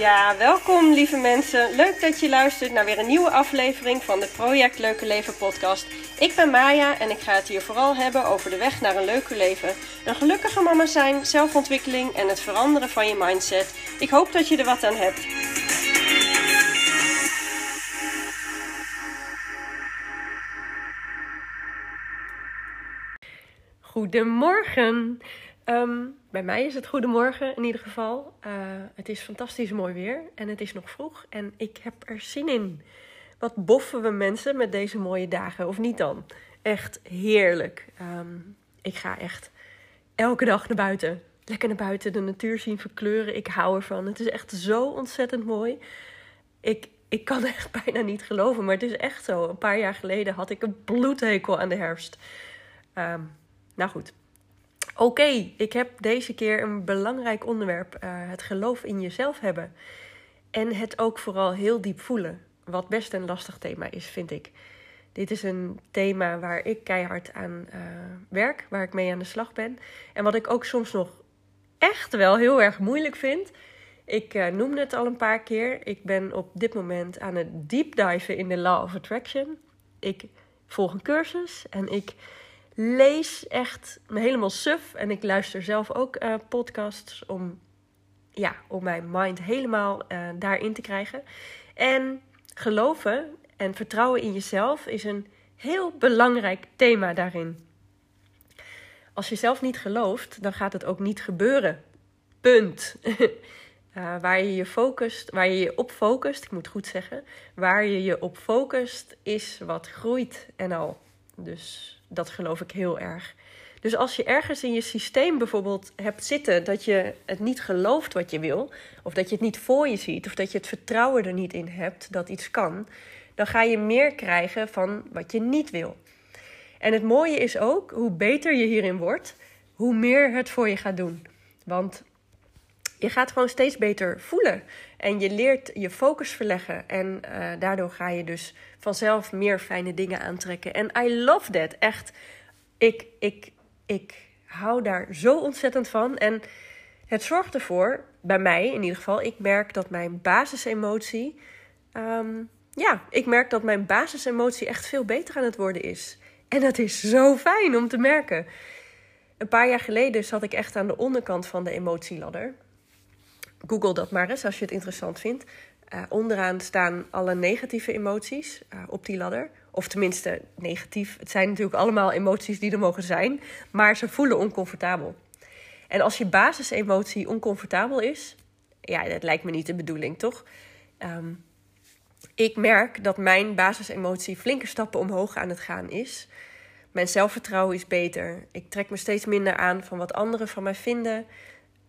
Ja, welkom lieve mensen. Leuk dat je luistert naar weer een nieuwe aflevering van de Project Leuke Leven podcast. Ik ben Maya en ik ga het hier vooral hebben over de weg naar een leuker leven. Een gelukkige mama zijn, zelfontwikkeling en het veranderen van je mindset. Ik hoop dat je er wat aan hebt. Goedemorgen. Ehm, bij mij is het goedemorgen in ieder geval. Uh, het is fantastisch mooi weer en het is nog vroeg en ik heb er zin in. Wat boffen we mensen met deze mooie dagen, of niet dan? Echt heerlijk. Um, ik ga echt elke dag naar buiten. Lekker naar buiten, de natuur zien verkleuren. Ik hou ervan. Het is echt zo ontzettend mooi. Ik, ik kan echt bijna niet geloven, maar het is echt zo. Een paar jaar geleden had ik een bloedhekel aan de herfst. Um, nou goed, Oké, ik heb deze keer een belangrijk onderwerp: uh, het geloof in jezelf hebben. En het ook vooral heel diep voelen. Wat best een lastig thema is, vind ik. Dit is een thema waar ik keihard aan uh, werk, waar ik mee aan de slag ben. En wat ik ook soms nog echt wel heel erg moeilijk vind. Ik uh, noemde het al een paar keer. Ik ben op dit moment aan het deep diven in de Law of Attraction. Ik volg een cursus en ik lees echt helemaal suf. En ik luister zelf ook uh, podcasts om, ja, om mijn mind helemaal uh, daarin te krijgen. En geloven en vertrouwen in jezelf is een heel belangrijk thema daarin. Als je zelf niet gelooft, dan gaat het ook niet gebeuren. Punt. uh, waar je je focust, waar je je op focust, ik moet goed zeggen, waar je je op focust, is wat groeit en al. Dus dat geloof ik heel erg. Dus als je ergens in je systeem bijvoorbeeld hebt zitten dat je het niet gelooft wat je wil, of dat je het niet voor je ziet, of dat je het vertrouwen er niet in hebt dat iets kan, dan ga je meer krijgen van wat je niet wil. En het mooie is ook, hoe beter je hierin wordt, hoe meer het voor je gaat doen. Want je gaat gewoon steeds beter voelen. En je leert je focus verleggen. En uh, daardoor ga je dus vanzelf meer fijne dingen aantrekken. En I love that. Echt. Ik, ik, ik hou daar zo ontzettend van. En het zorgt ervoor, bij mij in ieder geval, ik merk dat mijn basisemotie. Um, ja, ik merk dat mijn basisemotie echt veel beter aan het worden is. En dat is zo fijn om te merken. Een paar jaar geleden zat ik echt aan de onderkant van de emotieladder. Google dat maar eens als je het interessant vindt. Uh, onderaan staan alle negatieve emoties uh, op die ladder. Of tenminste, negatief. Het zijn natuurlijk allemaal emoties die er mogen zijn. Maar ze voelen oncomfortabel. En als je basisemotie oncomfortabel is. Ja, dat lijkt me niet de bedoeling, toch? Um, ik merk dat mijn basisemotie flinke stappen omhoog aan het gaan is. Mijn zelfvertrouwen is beter. Ik trek me steeds minder aan van wat anderen van mij vinden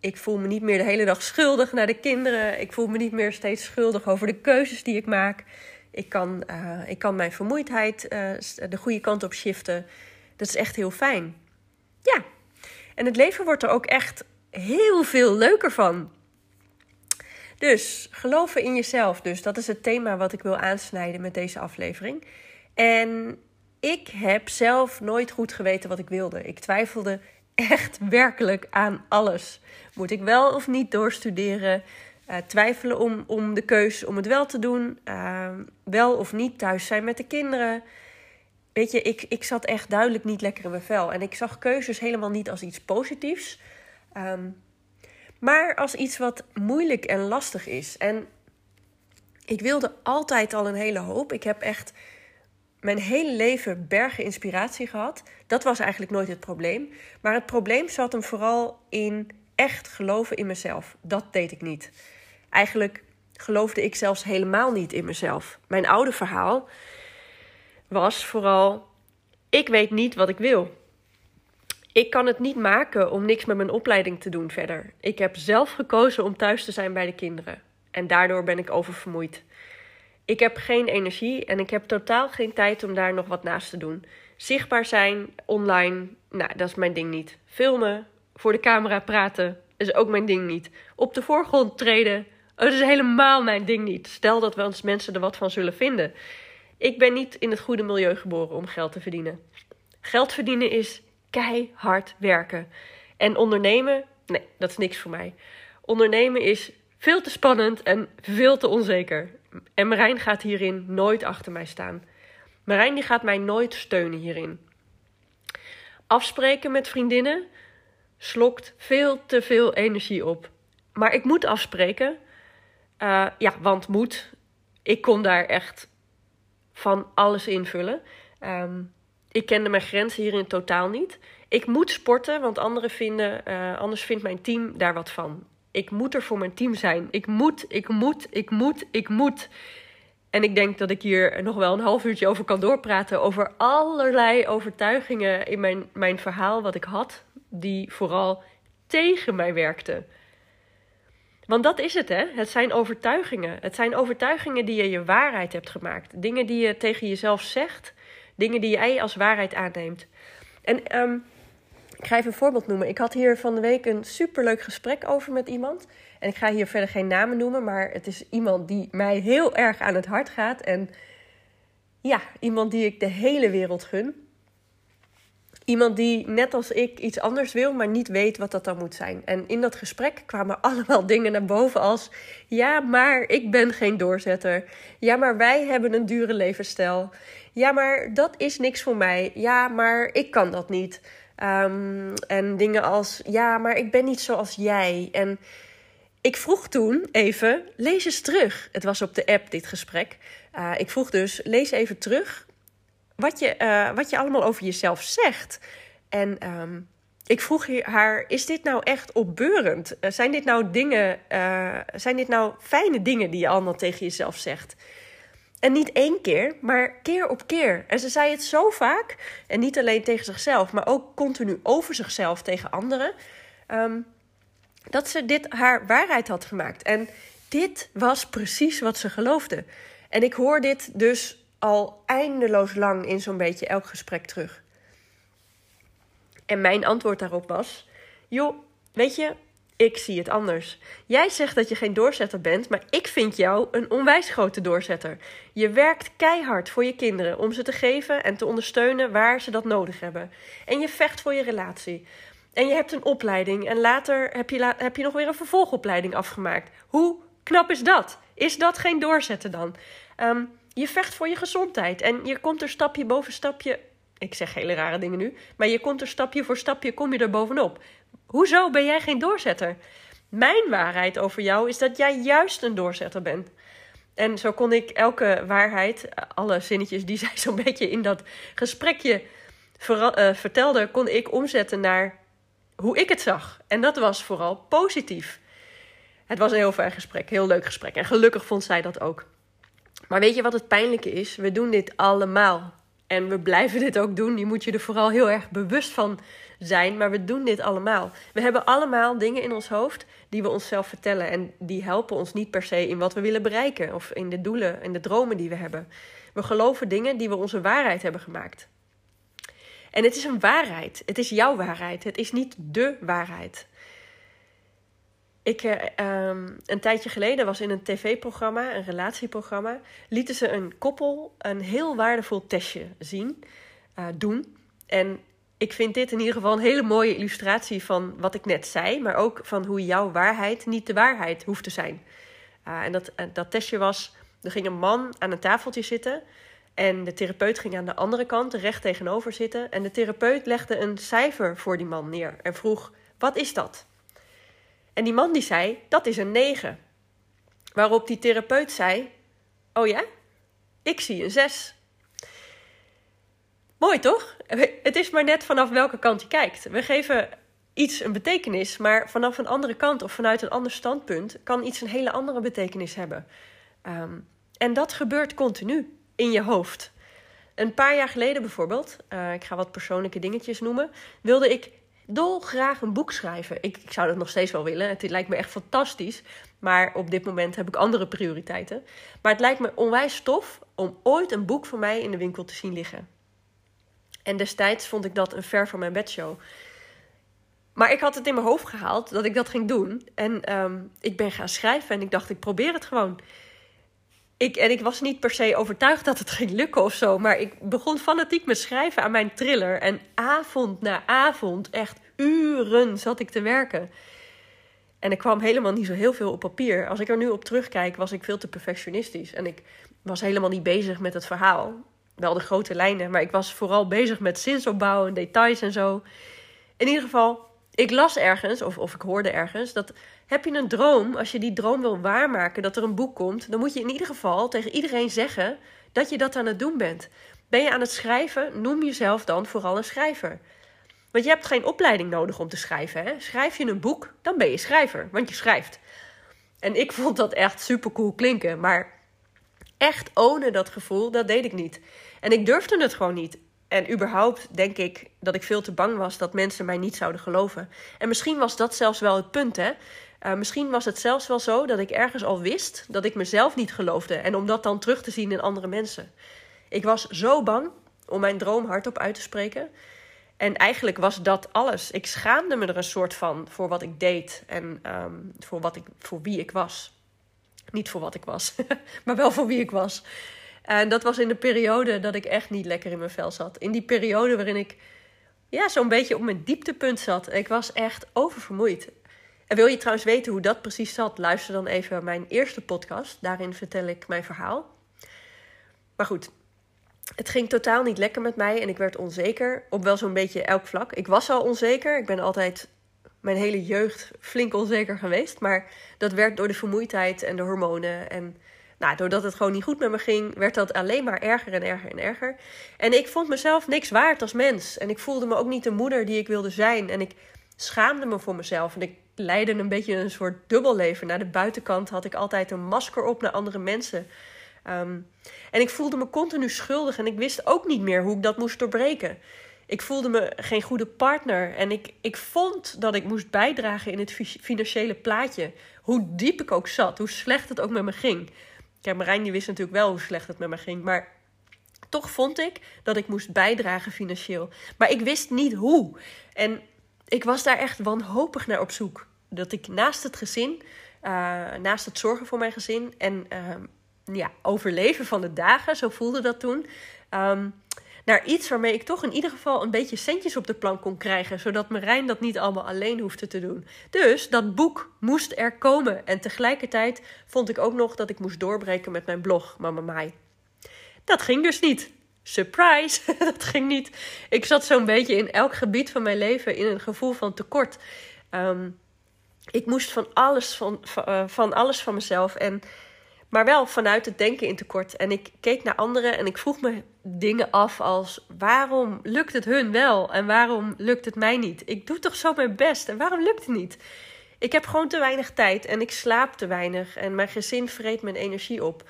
ik voel me niet meer de hele dag schuldig naar de kinderen. Ik voel me niet meer steeds schuldig over de keuzes die ik maak. Ik kan, uh, ik kan mijn vermoeidheid uh, de goede kant op shiften. Dat is echt heel fijn. Ja, en het leven wordt er ook echt heel veel leuker van. Dus geloven in jezelf. Dus dat is het thema wat ik wil aansnijden met deze aflevering. En ik heb zelf nooit goed geweten wat ik wilde. Ik twijfelde echt werkelijk aan alles. Moet ik wel of niet doorstuderen? Uh, twijfelen om, om de keus om het wel te doen. Uh, wel of niet thuis zijn met de kinderen. Weet je, ik, ik zat echt duidelijk niet lekker in mijn vel. En ik zag keuzes helemaal niet als iets positiefs. Um, maar als iets wat moeilijk en lastig is. En ik wilde altijd al een hele hoop. Ik heb echt mijn hele leven bergen inspiratie gehad. Dat was eigenlijk nooit het probleem. Maar het probleem zat hem vooral in echt geloven in mezelf. Dat deed ik niet. Eigenlijk geloofde ik zelfs helemaal niet in mezelf. Mijn oude verhaal was vooral: ik weet niet wat ik wil. Ik kan het niet maken om niks met mijn opleiding te doen verder. Ik heb zelf gekozen om thuis te zijn bij de kinderen. En daardoor ben ik oververmoeid. Ik heb geen energie en ik heb totaal geen tijd om daar nog wat naast te doen. Zichtbaar zijn, online, nou, dat is mijn ding niet. Filmen, voor de camera praten, is ook mijn ding niet. Op de voorgrond treden, dat is helemaal mijn ding niet. Stel dat wel eens mensen er wat van zullen vinden. Ik ben niet in het goede milieu geboren om geld te verdienen. Geld verdienen is keihard werken. En ondernemen, nee, dat is niks voor mij. Ondernemen is Veel te spannend en veel te onzeker. En Marijn gaat hierin nooit achter mij staan. Marijn die gaat mij nooit steunen hierin. Afspreken met vriendinnen slokt veel te veel energie op. Maar ik moet afspreken. Uh, ja, want moet. Ik kon daar echt van alles invullen. Um, ik kende mijn grenzen hierin totaal niet. Ik moet sporten, want anderen vinden, uh, anders vindt mijn team daar wat van. Ik moet er voor mijn team zijn. Ik moet, ik moet, ik moet, ik moet. En ik denk dat ik hier nog wel een half uurtje over kan doorpraten. Over allerlei overtuigingen in mijn, mijn verhaal wat ik had. Die vooral tegen mij werkten. Want dat is het, hè? Het zijn overtuigingen. Het zijn overtuigingen die je je waarheid hebt gemaakt. Dingen die je tegen jezelf zegt. Dingen die jij als waarheid aanneemt. En um, ik ga even een voorbeeld noemen. Ik had hier van de week een superleuk gesprek over met iemand. En ik ga hier verder geen namen noemen, maar het is iemand die mij heel erg aan het hart gaat. En ja, iemand die ik de hele wereld gun. Iemand die net als ik iets anders wil, maar niet weet wat dat dan moet zijn. En in dat gesprek kwamen allemaal dingen naar boven als: ja, maar ik ben geen doorzetter. Ja, maar wij hebben een dure levensstijl. Ja, maar dat is niks voor mij. Ja, maar ik kan dat niet. Um, en dingen als: ja, maar ik ben niet zoals jij. En ik vroeg toen even: lees eens terug. Het was op de app, dit gesprek. Uh, ik vroeg dus: lees even terug wat je, uh, wat je allemaal over jezelf zegt. En um, ik vroeg haar: is dit nou echt opbeurend? Uh, zijn dit nou dingen, zijn dit nou fijne dingen die je allemaal tegen jezelf zegt? En niet één keer, maar keer op keer. En ze zei het zo vaak. En niet alleen tegen zichzelf, maar ook continu over zichzelf tegen anderen. Um, dat ze dit haar waarheid had gemaakt. En dit was precies wat ze geloofde. En ik hoor dit dus al eindeloos lang in zo'n beetje elk gesprek terug. En mijn antwoord daarop was: joh, weet je, ik zie het anders. Jij zegt dat je geen doorzetter bent, maar ik vind jou een onwijs grote doorzetter. Je werkt keihard voor je kinderen om ze te geven en te ondersteunen waar ze dat nodig hebben. En je vecht voor je relatie. En je hebt een opleiding en later heb je, nog weer een vervolgopleiding afgemaakt. Hoe knap is dat? Is dat geen doorzetten dan? Um, je vecht voor je gezondheid en je komt er stapje boven stapje. Ik zeg hele rare dingen nu, maar je komt er stapje voor stapje, kom je er bovenop. Hoezo ben jij geen doorzetter? Mijn waarheid over jou is dat jij juist een doorzetter bent. En zo kon ik elke waarheid, alle zinnetjes die zij zo'n beetje in dat gesprekje uh, vertelde, kon ik omzetten naar hoe ik het zag. En dat was vooral positief. Het was een heel fijn gesprek, heel leuk gesprek. En gelukkig vond zij dat ook. Maar weet je wat het pijnlijke is? We doen dit allemaal. En we blijven dit ook doen. Die moet je er vooral heel erg bewust van zijn. Maar we doen dit allemaal. We hebben allemaal dingen in ons hoofd die we onszelf vertellen. En die helpen ons niet per se in wat we willen bereiken. Of in de doelen en de dromen die we hebben. We geloven dingen die we onze waarheid hebben gemaakt. En het is een waarheid. Het is jouw waarheid. Het is niet de waarheid. Ik, uh, um, een tijdje geleden was in een tv-programma, een relatieprogramma, lieten ze een koppel een heel waardevol testje zien, uh, doen. En ik vind dit in ieder geval een hele mooie illustratie van wat ik net zei, maar ook van hoe jouw waarheid niet de waarheid hoeft te zijn. Uh, en dat, dat testje was: er ging een man aan een tafeltje zitten en de therapeut ging aan de andere kant, recht tegenover zitten. En de therapeut legde een cijfer voor die man neer en vroeg: Wat is dat? En die man die zei: Dat is een 9. Waarop die therapeut zei: Oh ja? Ik zie een 6. Mooi toch? Het is maar net vanaf welke kant je kijkt. We geven iets een betekenis, maar vanaf een andere kant of vanuit een ander standpunt kan iets een hele andere betekenis hebben. Um, en dat gebeurt continu in je hoofd. Een paar jaar geleden bijvoorbeeld, uh, ik ga wat persoonlijke dingetjes noemen, wilde ik dolgraag een boek schrijven. Ik, ik zou dat nog steeds wel willen. Het lijkt me echt fantastisch. Maar op dit moment heb ik andere prioriteiten. Maar het lijkt me onwijs tof om ooit een boek van mij in de winkel te zien liggen. En destijds vond ik dat een ver van mijn bedshow. Maar ik had het in mijn hoofd gehaald dat ik dat ging doen. En um, ik ben gaan schrijven en ik dacht, ik probeer het gewoon. Ik, en ik was niet per se overtuigd dat het ging lukken of zo. Maar ik begon fanatiek met schrijven aan mijn thriller. En avond na avond, echt uren, zat ik te werken. En er kwam helemaal niet zo heel veel op papier. Als ik er nu op terugkijk, was ik veel te perfectionistisch. En ik was helemaal niet bezig met het verhaal. Wel de grote lijnen, maar ik was vooral bezig met zinsopbouw en details en zo. In ieder geval, ik las ergens, of, of ik hoorde ergens, dat heb je een droom, als je die droom wil waarmaken, dat er een boek komt, dan moet je in ieder geval tegen iedereen zeggen dat je dat aan het doen bent. Ben je aan het schrijven, noem jezelf dan vooral een schrijver. Want je hebt geen opleiding nodig om te schrijven. Hè? Schrijf je een boek, dan ben je schrijver, want je schrijft. En ik vond dat echt super cool klinken, maar echt ownen dat gevoel, dat deed ik niet. En ik durfde het gewoon niet. En überhaupt denk ik dat ik veel te bang was dat mensen mij niet zouden geloven. En misschien was dat zelfs wel het punt, hè? Uh, misschien was het zelfs wel zo dat ik ergens al wist dat ik mezelf niet geloofde. En om dat dan terug te zien in andere mensen. Ik was zo bang om mijn droom hardop uit te spreken. En eigenlijk was dat alles. Ik schaamde me er een soort van voor wat ik deed en um, voor, wat ik, voor wie ik was. Niet voor wat ik was, maar wel voor wie ik was. En dat was in de periode dat ik echt niet lekker in mijn vel zat. In die periode waarin ik ja, zo'n beetje op mijn dieptepunt zat. Ik was echt oververmoeid. En wil je trouwens weten hoe dat precies zat? Luister dan even mijn eerste podcast. Daarin vertel ik mijn verhaal. Maar goed, het ging totaal niet lekker met mij en ik werd onzeker op wel zo'n beetje elk vlak. Ik was al onzeker. Ik ben altijd mijn hele jeugd flink onzeker geweest. Maar dat werd door de vermoeidheid en de hormonen. En nou, doordat het gewoon niet goed met me ging, werd dat alleen maar erger en erger en erger. En ik vond mezelf niks waard als mens. En ik voelde me ook niet de moeder die ik wilde zijn. En ik schaamde me voor mezelf. En ik leidde een beetje een soort dubbelleven. Naar de buitenkant had ik altijd een masker op naar andere mensen. Um, en ik voelde me continu schuldig en ik wist ook niet meer hoe ik dat moest doorbreken. Ik voelde me geen goede partner en ik, ik vond dat ik moest bijdragen in het financiële plaatje. Hoe diep ik ook zat, hoe slecht het ook met me ging. Ja, Marijn die wist natuurlijk wel hoe slecht het met me ging, maar toch vond ik dat ik moest bijdragen financieel. Maar ik wist niet hoe. En ik was daar echt wanhopig naar op zoek. Dat ik naast het gezin, uh, naast het zorgen voor mijn gezin en uh, ja, overleven van de dagen, zo voelde dat toen. Um, naar iets waarmee ik toch in ieder geval een beetje centjes op de plank kon krijgen, zodat Marijn dat niet allemaal alleen hoefde te doen. Dus dat boek moest er komen. En tegelijkertijd vond ik ook nog dat ik moest doorbreken met mijn blog, Mama Mai. Dat ging dus niet. Surprise, dat ging niet. Ik zat zo'n beetje in elk gebied van mijn leven in een gevoel van tekort. Um, ik moest van alles van, van, uh, van alles van mezelf en maar wel vanuit het denken in tekort. En ik keek naar anderen en ik vroeg me dingen af als: waarom lukt het hun wel en waarom lukt het mij niet? Ik doe toch zo mijn best en waarom lukt het niet? Ik heb gewoon te weinig tijd en ik slaap te weinig en mijn gezin vreet mijn energie op.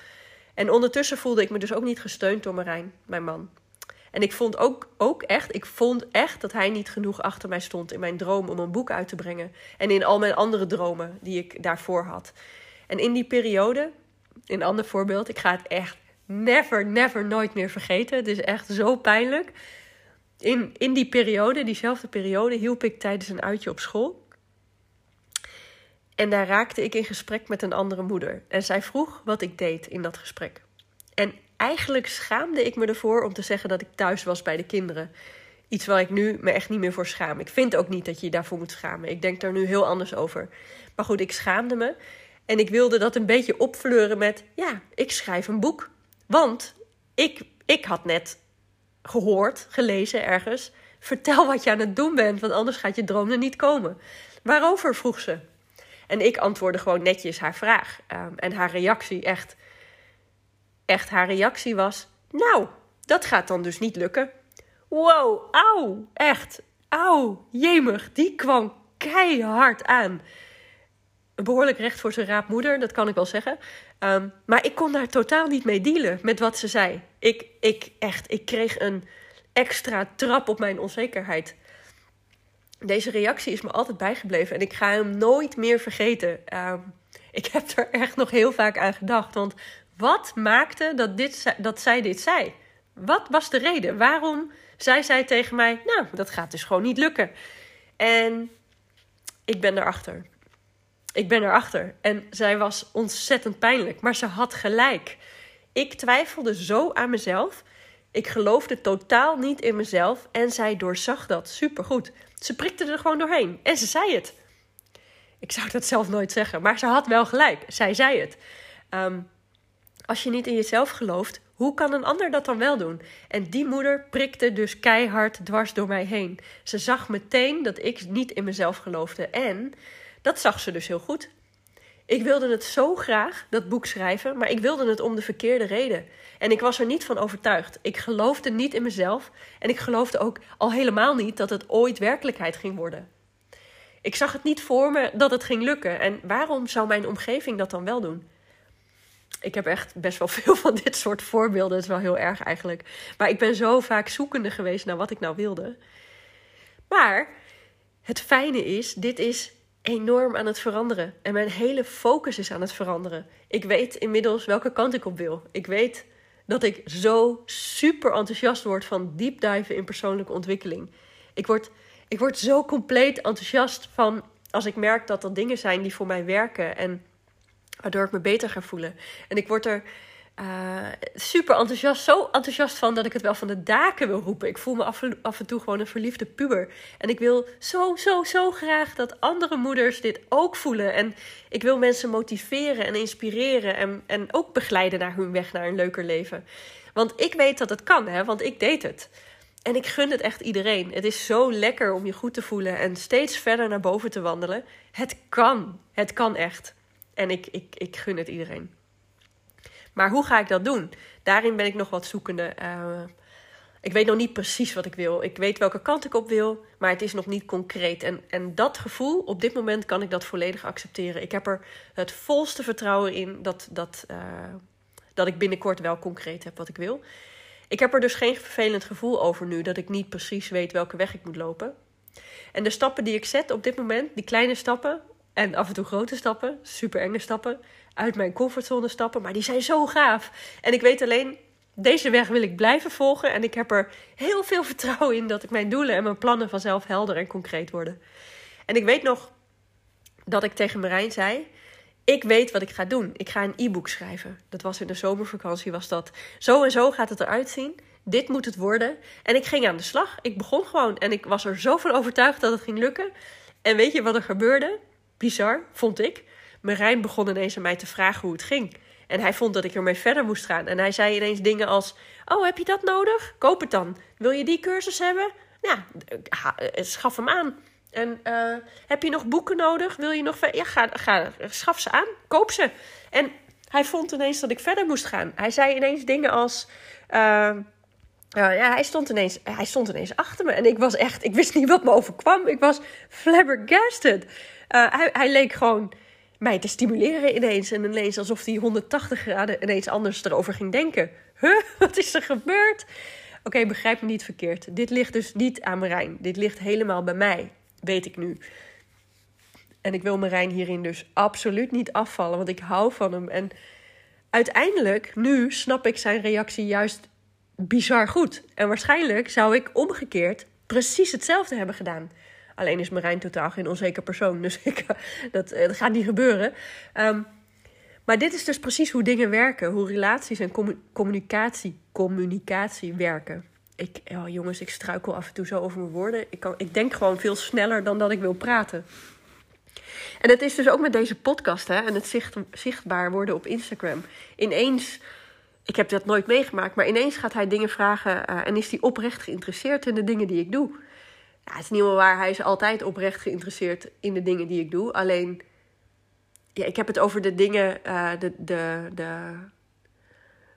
En ondertussen voelde ik me dus ook niet gesteund door Marijn, mijn man. En ik vond ook, ook echt, ik vond echt dat hij niet genoeg achter mij stond in mijn droom om een boek uit te brengen. En in al mijn andere dromen die ik daarvoor had. En in die periode een ander voorbeeld. Ik ga het echt never, never, nooit meer vergeten. Het is echt zo pijnlijk. In, in die periode, diezelfde periode, hielp ik tijdens een uitje op school. En daar raakte ik in gesprek met een andere moeder. En zij vroeg wat ik deed in dat gesprek. En eigenlijk schaamde ik me ervoor om te zeggen dat ik thuis was bij de kinderen. Iets waar ik nu me echt niet meer voor schaam. Ik vind ook niet dat je je daarvoor moet schamen. Ik denk daar nu heel anders over. Maar goed, ik schaamde me. En ik wilde dat een beetje opfleuren met: ja, ik schrijf een boek. Want ik, ik had net gehoord, gelezen ergens. Vertel wat je aan het doen bent, want anders gaat je droom er niet komen. Waarover vroeg ze. En ik antwoordde gewoon netjes haar vraag. Um, en haar reactie, echt, echt haar reactie was: Nou, dat gaat dan dus niet lukken. Wow, auw, echt, auw, jemig, die kwam keihard aan behoorlijk recht voor zijn raapmoeder, dat kan ik wel zeggen. Um, maar ik kon daar totaal niet mee dealen met wat ze zei. Ik, ik, echt, ik kreeg een extra trap op mijn onzekerheid. Deze reactie is me altijd bijgebleven en ik ga hem nooit meer vergeten. Um, ik heb er echt nog heel vaak aan gedacht. Want wat maakte dat, dit, dat zij dit zei? Wat was de reden? Waarom zei zij tegen mij: Nou, dat gaat dus gewoon niet lukken? En ik ben erachter. Ik ben erachter. En zij was ontzettend pijnlijk, maar ze had gelijk. Ik twijfelde zo aan mezelf. Ik geloofde totaal niet in mezelf en zij doorzag dat supergoed. Ze prikte er gewoon doorheen en ze zei het. Ik zou dat zelf nooit zeggen, maar ze had wel gelijk. Zij zei het. Ehm, als je niet in jezelf gelooft, hoe kan een ander dat dan wel doen? En die moeder prikte dus keihard dwars door mij heen. Ze zag meteen dat ik niet in mezelf geloofde. En dat zag ze dus heel goed. Ik wilde het zo graag, dat boek schrijven, maar ik wilde het om de verkeerde reden. En ik was er niet van overtuigd. Ik geloofde niet in mezelf en ik geloofde ook al helemaal niet dat het ooit werkelijkheid ging worden. Ik zag het niet voor me dat het ging lukken. En waarom zou mijn omgeving dat dan wel doen? Ik heb echt best wel veel van dit soort voorbeelden. Het is wel heel erg eigenlijk. Maar ik ben zo vaak zoekende geweest naar wat ik nou wilde. Maar het fijne is, dit is enorm aan het veranderen. En mijn hele focus is aan het veranderen. Ik weet inmiddels welke kant ik op wil. Ik weet dat ik zo super enthousiast word van diepduiven in persoonlijke ontwikkeling. Ik word, ik word zo compleet enthousiast van als ik merk dat er dingen zijn die voor mij werken en waardoor ik me beter ga voelen. En ik word er uh, super enthousiast. Zo enthousiast van dat ik het wel van de daken wil roepen. Ik voel me af, af, en toe gewoon een verliefde puber. En ik wil zo, zo, zo graag dat andere moeders dit ook voelen. En ik wil mensen motiveren en inspireren. En, en ook begeleiden naar hun weg naar een leuker leven. Want ik weet dat het kan, hè? want ik deed het. En ik gun het echt iedereen. Het is zo lekker om je goed te voelen en steeds verder naar boven te wandelen. Het kan. Het kan echt. En ik, ik, ik gun het iedereen. Maar hoe ga ik dat doen? Daarin ben ik nog wat zoekende. Uh, ik weet nog niet precies wat ik wil. Ik weet welke kant ik op wil, maar het is nog niet concreet. En, en dat gevoel, op dit moment kan ik dat volledig accepteren. Ik heb er het volste vertrouwen in dat, dat, uh, dat ik binnenkort wel concreet heb wat ik wil. Ik heb er dus geen vervelend gevoel over nu dat ik niet precies weet welke weg ik moet lopen. En de stappen die ik zet op dit moment, die kleine stappen en af en toe grote stappen, super enge stappen, uit mijn comfortzone stappen. Maar die zijn zo gaaf. En ik weet alleen, deze weg wil ik blijven volgen. En ik heb er heel veel vertrouwen in dat ik mijn doelen en mijn plannen vanzelf helder en concreet worden. En ik weet nog dat ik tegen Marijn zei: Ik weet wat ik ga doen. Ik ga een e-book schrijven. Dat was in de zomervakantie, was dat. Zo en zo gaat het eruit zien. Dit moet het worden. En ik ging aan de slag. Ik begon gewoon. En ik was er zo van overtuigd dat het ging lukken. En weet je wat er gebeurde? Bizar, vond ik. Marijn begon ineens aan mij te vragen hoe het ging. En hij vond dat ik ermee verder moest gaan. En hij zei ineens dingen als: Oh, heb je dat nodig? Koop het dan. Wil je die cursus hebben? Ja, eh, schaf hem aan. En uh, heb je nog boeken nodig? Wil je nog. Ja, ga, ga, schaf ze aan. Koop ze. En hij vond ineens dat ik verder moest gaan. Hij zei ineens dingen als. Uh, ja, hij stond, ineens, hij stond ineens achter me. En ik was echt. Ik wist niet wat me overkwam. Ik was flabbergasted. Hij, hij leek gewoon mij te stimuleren ineens. En ineens alsof hij 180 graden ineens anders erover ging denken. Huh, wat is er gebeurd? Oké, begrijp me niet verkeerd. Dit ligt dus niet aan Marijn. Dit ligt helemaal bij mij, weet ik nu. En ik wil Marijn hierin dus absoluut niet afvallen, want ik hou van hem. En uiteindelijk, nu snap ik zijn reactie juist bizar goed. En waarschijnlijk zou ik omgekeerd precies hetzelfde hebben gedaan. Alleen is Marijn totaal geen onzeker persoon. Dus ik, dat, eh, dat gaat niet gebeuren. Ehm, maar dit is dus precies hoe dingen werken. Hoe relaties en communicatie, communicatie werken. Ik, oh jongens, ik struikel af en toe zo over mijn woorden. Ik, kan, ik denk gewoon veel sneller dan dat ik wil praten. En het is dus ook met deze podcast hè, en het zicht, zichtbaar worden op Instagram. Ineens, ik heb dat nooit meegemaakt, maar ineens gaat hij dingen vragen uh, en is hij oprecht geïnteresseerd in de dingen die ik doe. Ja, het is niet meer waar. Hij is altijd oprecht geïnteresseerd in de dingen die ik doe. Alleen, ja, ik heb het over de dingen, uh, de, de, de,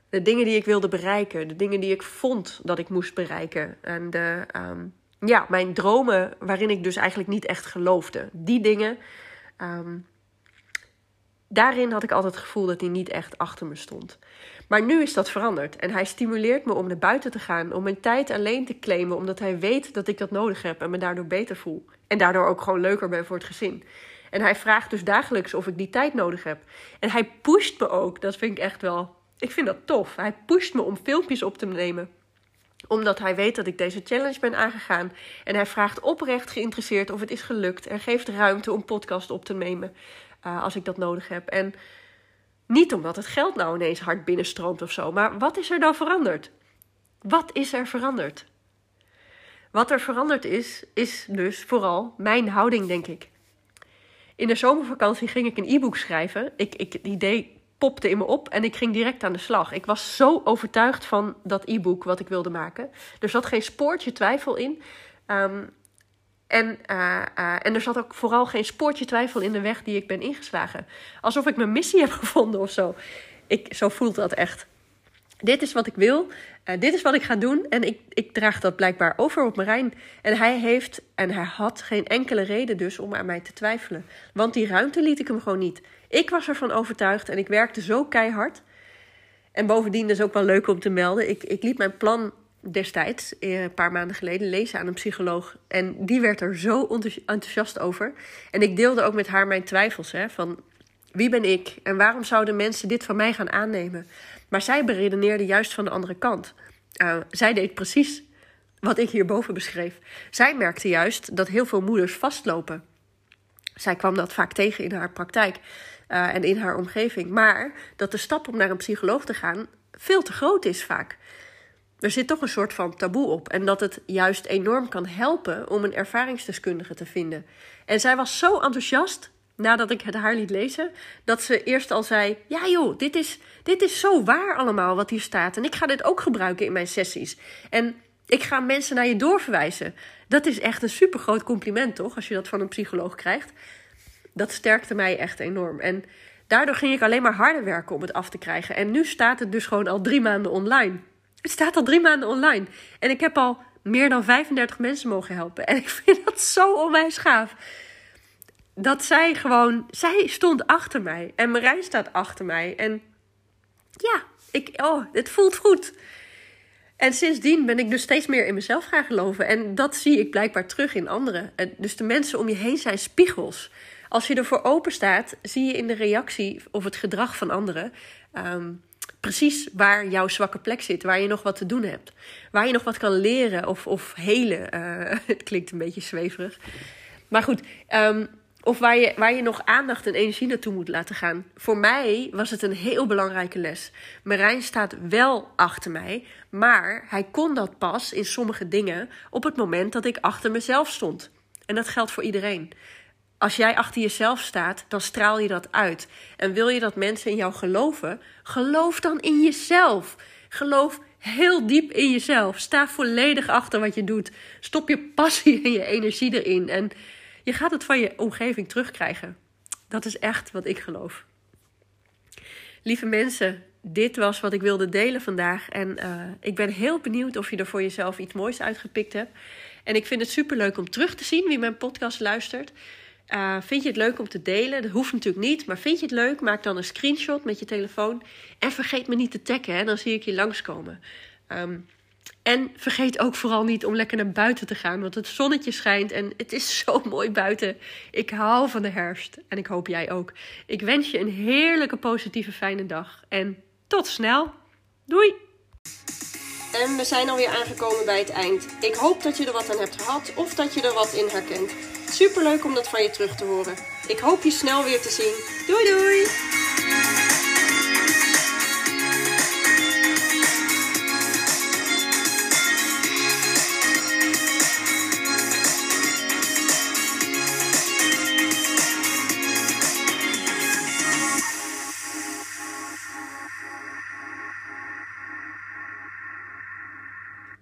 de dingen die ik wilde bereiken. De dingen die ik vond dat ik moest bereiken. En de, um, ja, mijn dromen waarin ik dus eigenlijk niet echt geloofde. Die dingen, um, daarin had ik altijd het gevoel dat hij niet echt achter me stond. Maar nu is dat veranderd en hij stimuleert me om naar buiten te gaan, om mijn tijd alleen te claimen, omdat hij weet dat ik dat nodig heb en me daardoor beter voel. En daardoor ook gewoon leuker ben voor het gezin. En hij vraagt dus dagelijks of ik die tijd nodig heb. En hij pusht me ook, dat vind ik echt wel, ik vind dat tof. Hij pusht me om filmpjes op te nemen omdat hij weet dat ik deze challenge ben aangegaan. En hij vraagt oprecht geïnteresseerd of het is gelukt. En geeft ruimte om podcast op te nemen uh, als ik dat nodig heb. En niet omdat het geld nou ineens hard binnenstroomt of zo, maar wat is er nou veranderd? Wat is er veranderd? Wat er veranderd is, is dus vooral mijn houding, denk ik. In de zomervakantie ging ik een e-book schrijven. Ik, ik, het idee popte in me op en ik ging direct aan de slag. Ik was zo overtuigd van dat e-book wat ik wilde maken. Er zat geen spoortje twijfel in. Ehm, en, uh, uh, en er zat ook vooral geen spoortje twijfel in de weg die ik ben ingeslagen. Alsof ik mijn missie heb gevonden of zo. Ik, zo voelt dat echt. Dit is wat ik wil. Uh, dit is wat ik ga doen. En ik, ik draag dat blijkbaar over op Marijn. En hij heeft en hij had geen enkele reden dus om aan mij te twijfelen. Want die ruimte liet ik hem gewoon niet. Ik was ervan overtuigd en ik werkte zo keihard. En bovendien is ook wel leuk om te melden. Ik, ik liet mijn plan destijds, eh, een paar maanden geleden, lezen aan een psycholoog. En die werd er zo enthousiast over. En ik deelde ook met haar mijn twijfels. Hè, van wie ben ik en waarom zouden mensen dit van mij gaan aannemen? Maar zij beredeneerde juist van de andere kant. Uh, zij deed precies wat ik hierboven beschreef. Zij merkte juist dat heel veel moeders vastlopen. Zij kwam dat vaak tegen in haar praktijk uh, en in haar omgeving. Maar dat de stap om naar een psycholoog te gaan veel te groot is vaak. Er zit toch een soort van taboe op. En dat het juist enorm kan helpen om een ervaringsdeskundige te vinden. En zij was zo enthousiast nadat ik het haar liet lezen, dat ze eerst al zei: Ja, joh, dit is, dit is zo waar allemaal wat hier staat. En ik ga dit ook gebruiken in mijn sessies. En ik ga mensen naar je doorverwijzen. Dat is echt een super groot compliment, toch? Als je dat van een psycholoog krijgt. Dat sterkte mij echt enorm. En daardoor ging ik alleen maar harder werken om het af te krijgen. En nu staat het dus gewoon al drie maanden online. Het staat al drie maanden online. En ik heb al meer dan 35 mensen mogen helpen. En ik vind dat zo onwijs gaaf dat zij gewoon, zij stond achter mij en Marijn staat achter mij. En ja, ik, oh, het voelt goed. En sindsdien ben ik dus steeds meer in mezelf gaan geloven. En dat zie ik blijkbaar terug in anderen. Dus de mensen om je heen zijn spiegels. Als je ervoor open staat, zie je in de reactie of het gedrag van anderen um, precies waar jouw zwakke plek zit, waar je nog wat te doen hebt, waar je nog wat kan leren of, of helen. Uh, het klinkt een beetje zweverig. Maar goed, um, of waar je, waar je nog aandacht en energie naartoe moet laten gaan. Voor mij was het een heel belangrijke les. Marijn staat wel achter mij, maar hij kon dat pas in sommige dingen op het moment dat ik achter mezelf stond. En dat geldt voor iedereen. Als jij achter jezelf staat, dan straal je dat uit. En wil je dat mensen in jou geloven, geloof dan in jezelf. Geloof heel diep in jezelf. Sta volledig achter wat je doet. Stop je passie en je energie erin. En je gaat het van je omgeving terugkrijgen. Dat is echt wat ik geloof. Lieve mensen, dit was wat ik wilde delen vandaag. En uh, ik ben heel benieuwd of je er voor jezelf iets moois uitgepikt hebt. En ik vind het super leuk om terug te zien wie mijn podcast luistert. Uh, vind je het leuk om te delen? Dat hoeft natuurlijk niet. Maar vind je het leuk? Maak dan een screenshot met je telefoon. En vergeet me niet te taggen, dan zie ik je langskomen. Um, en vergeet ook vooral niet om lekker naar buiten te gaan, want het zonnetje schijnt en het is zo mooi buiten. Ik hou van de herfst en ik hoop jij ook. Ik wens je een heerlijke, positieve, fijne dag en tot snel. Doei! En we zijn alweer aangekomen bij het eind. Ik hoop dat je er wat aan hebt gehad of dat je er wat in herkent. Superleuk om dat van je terug te horen. Ik hoop je snel weer te zien. Doei doei!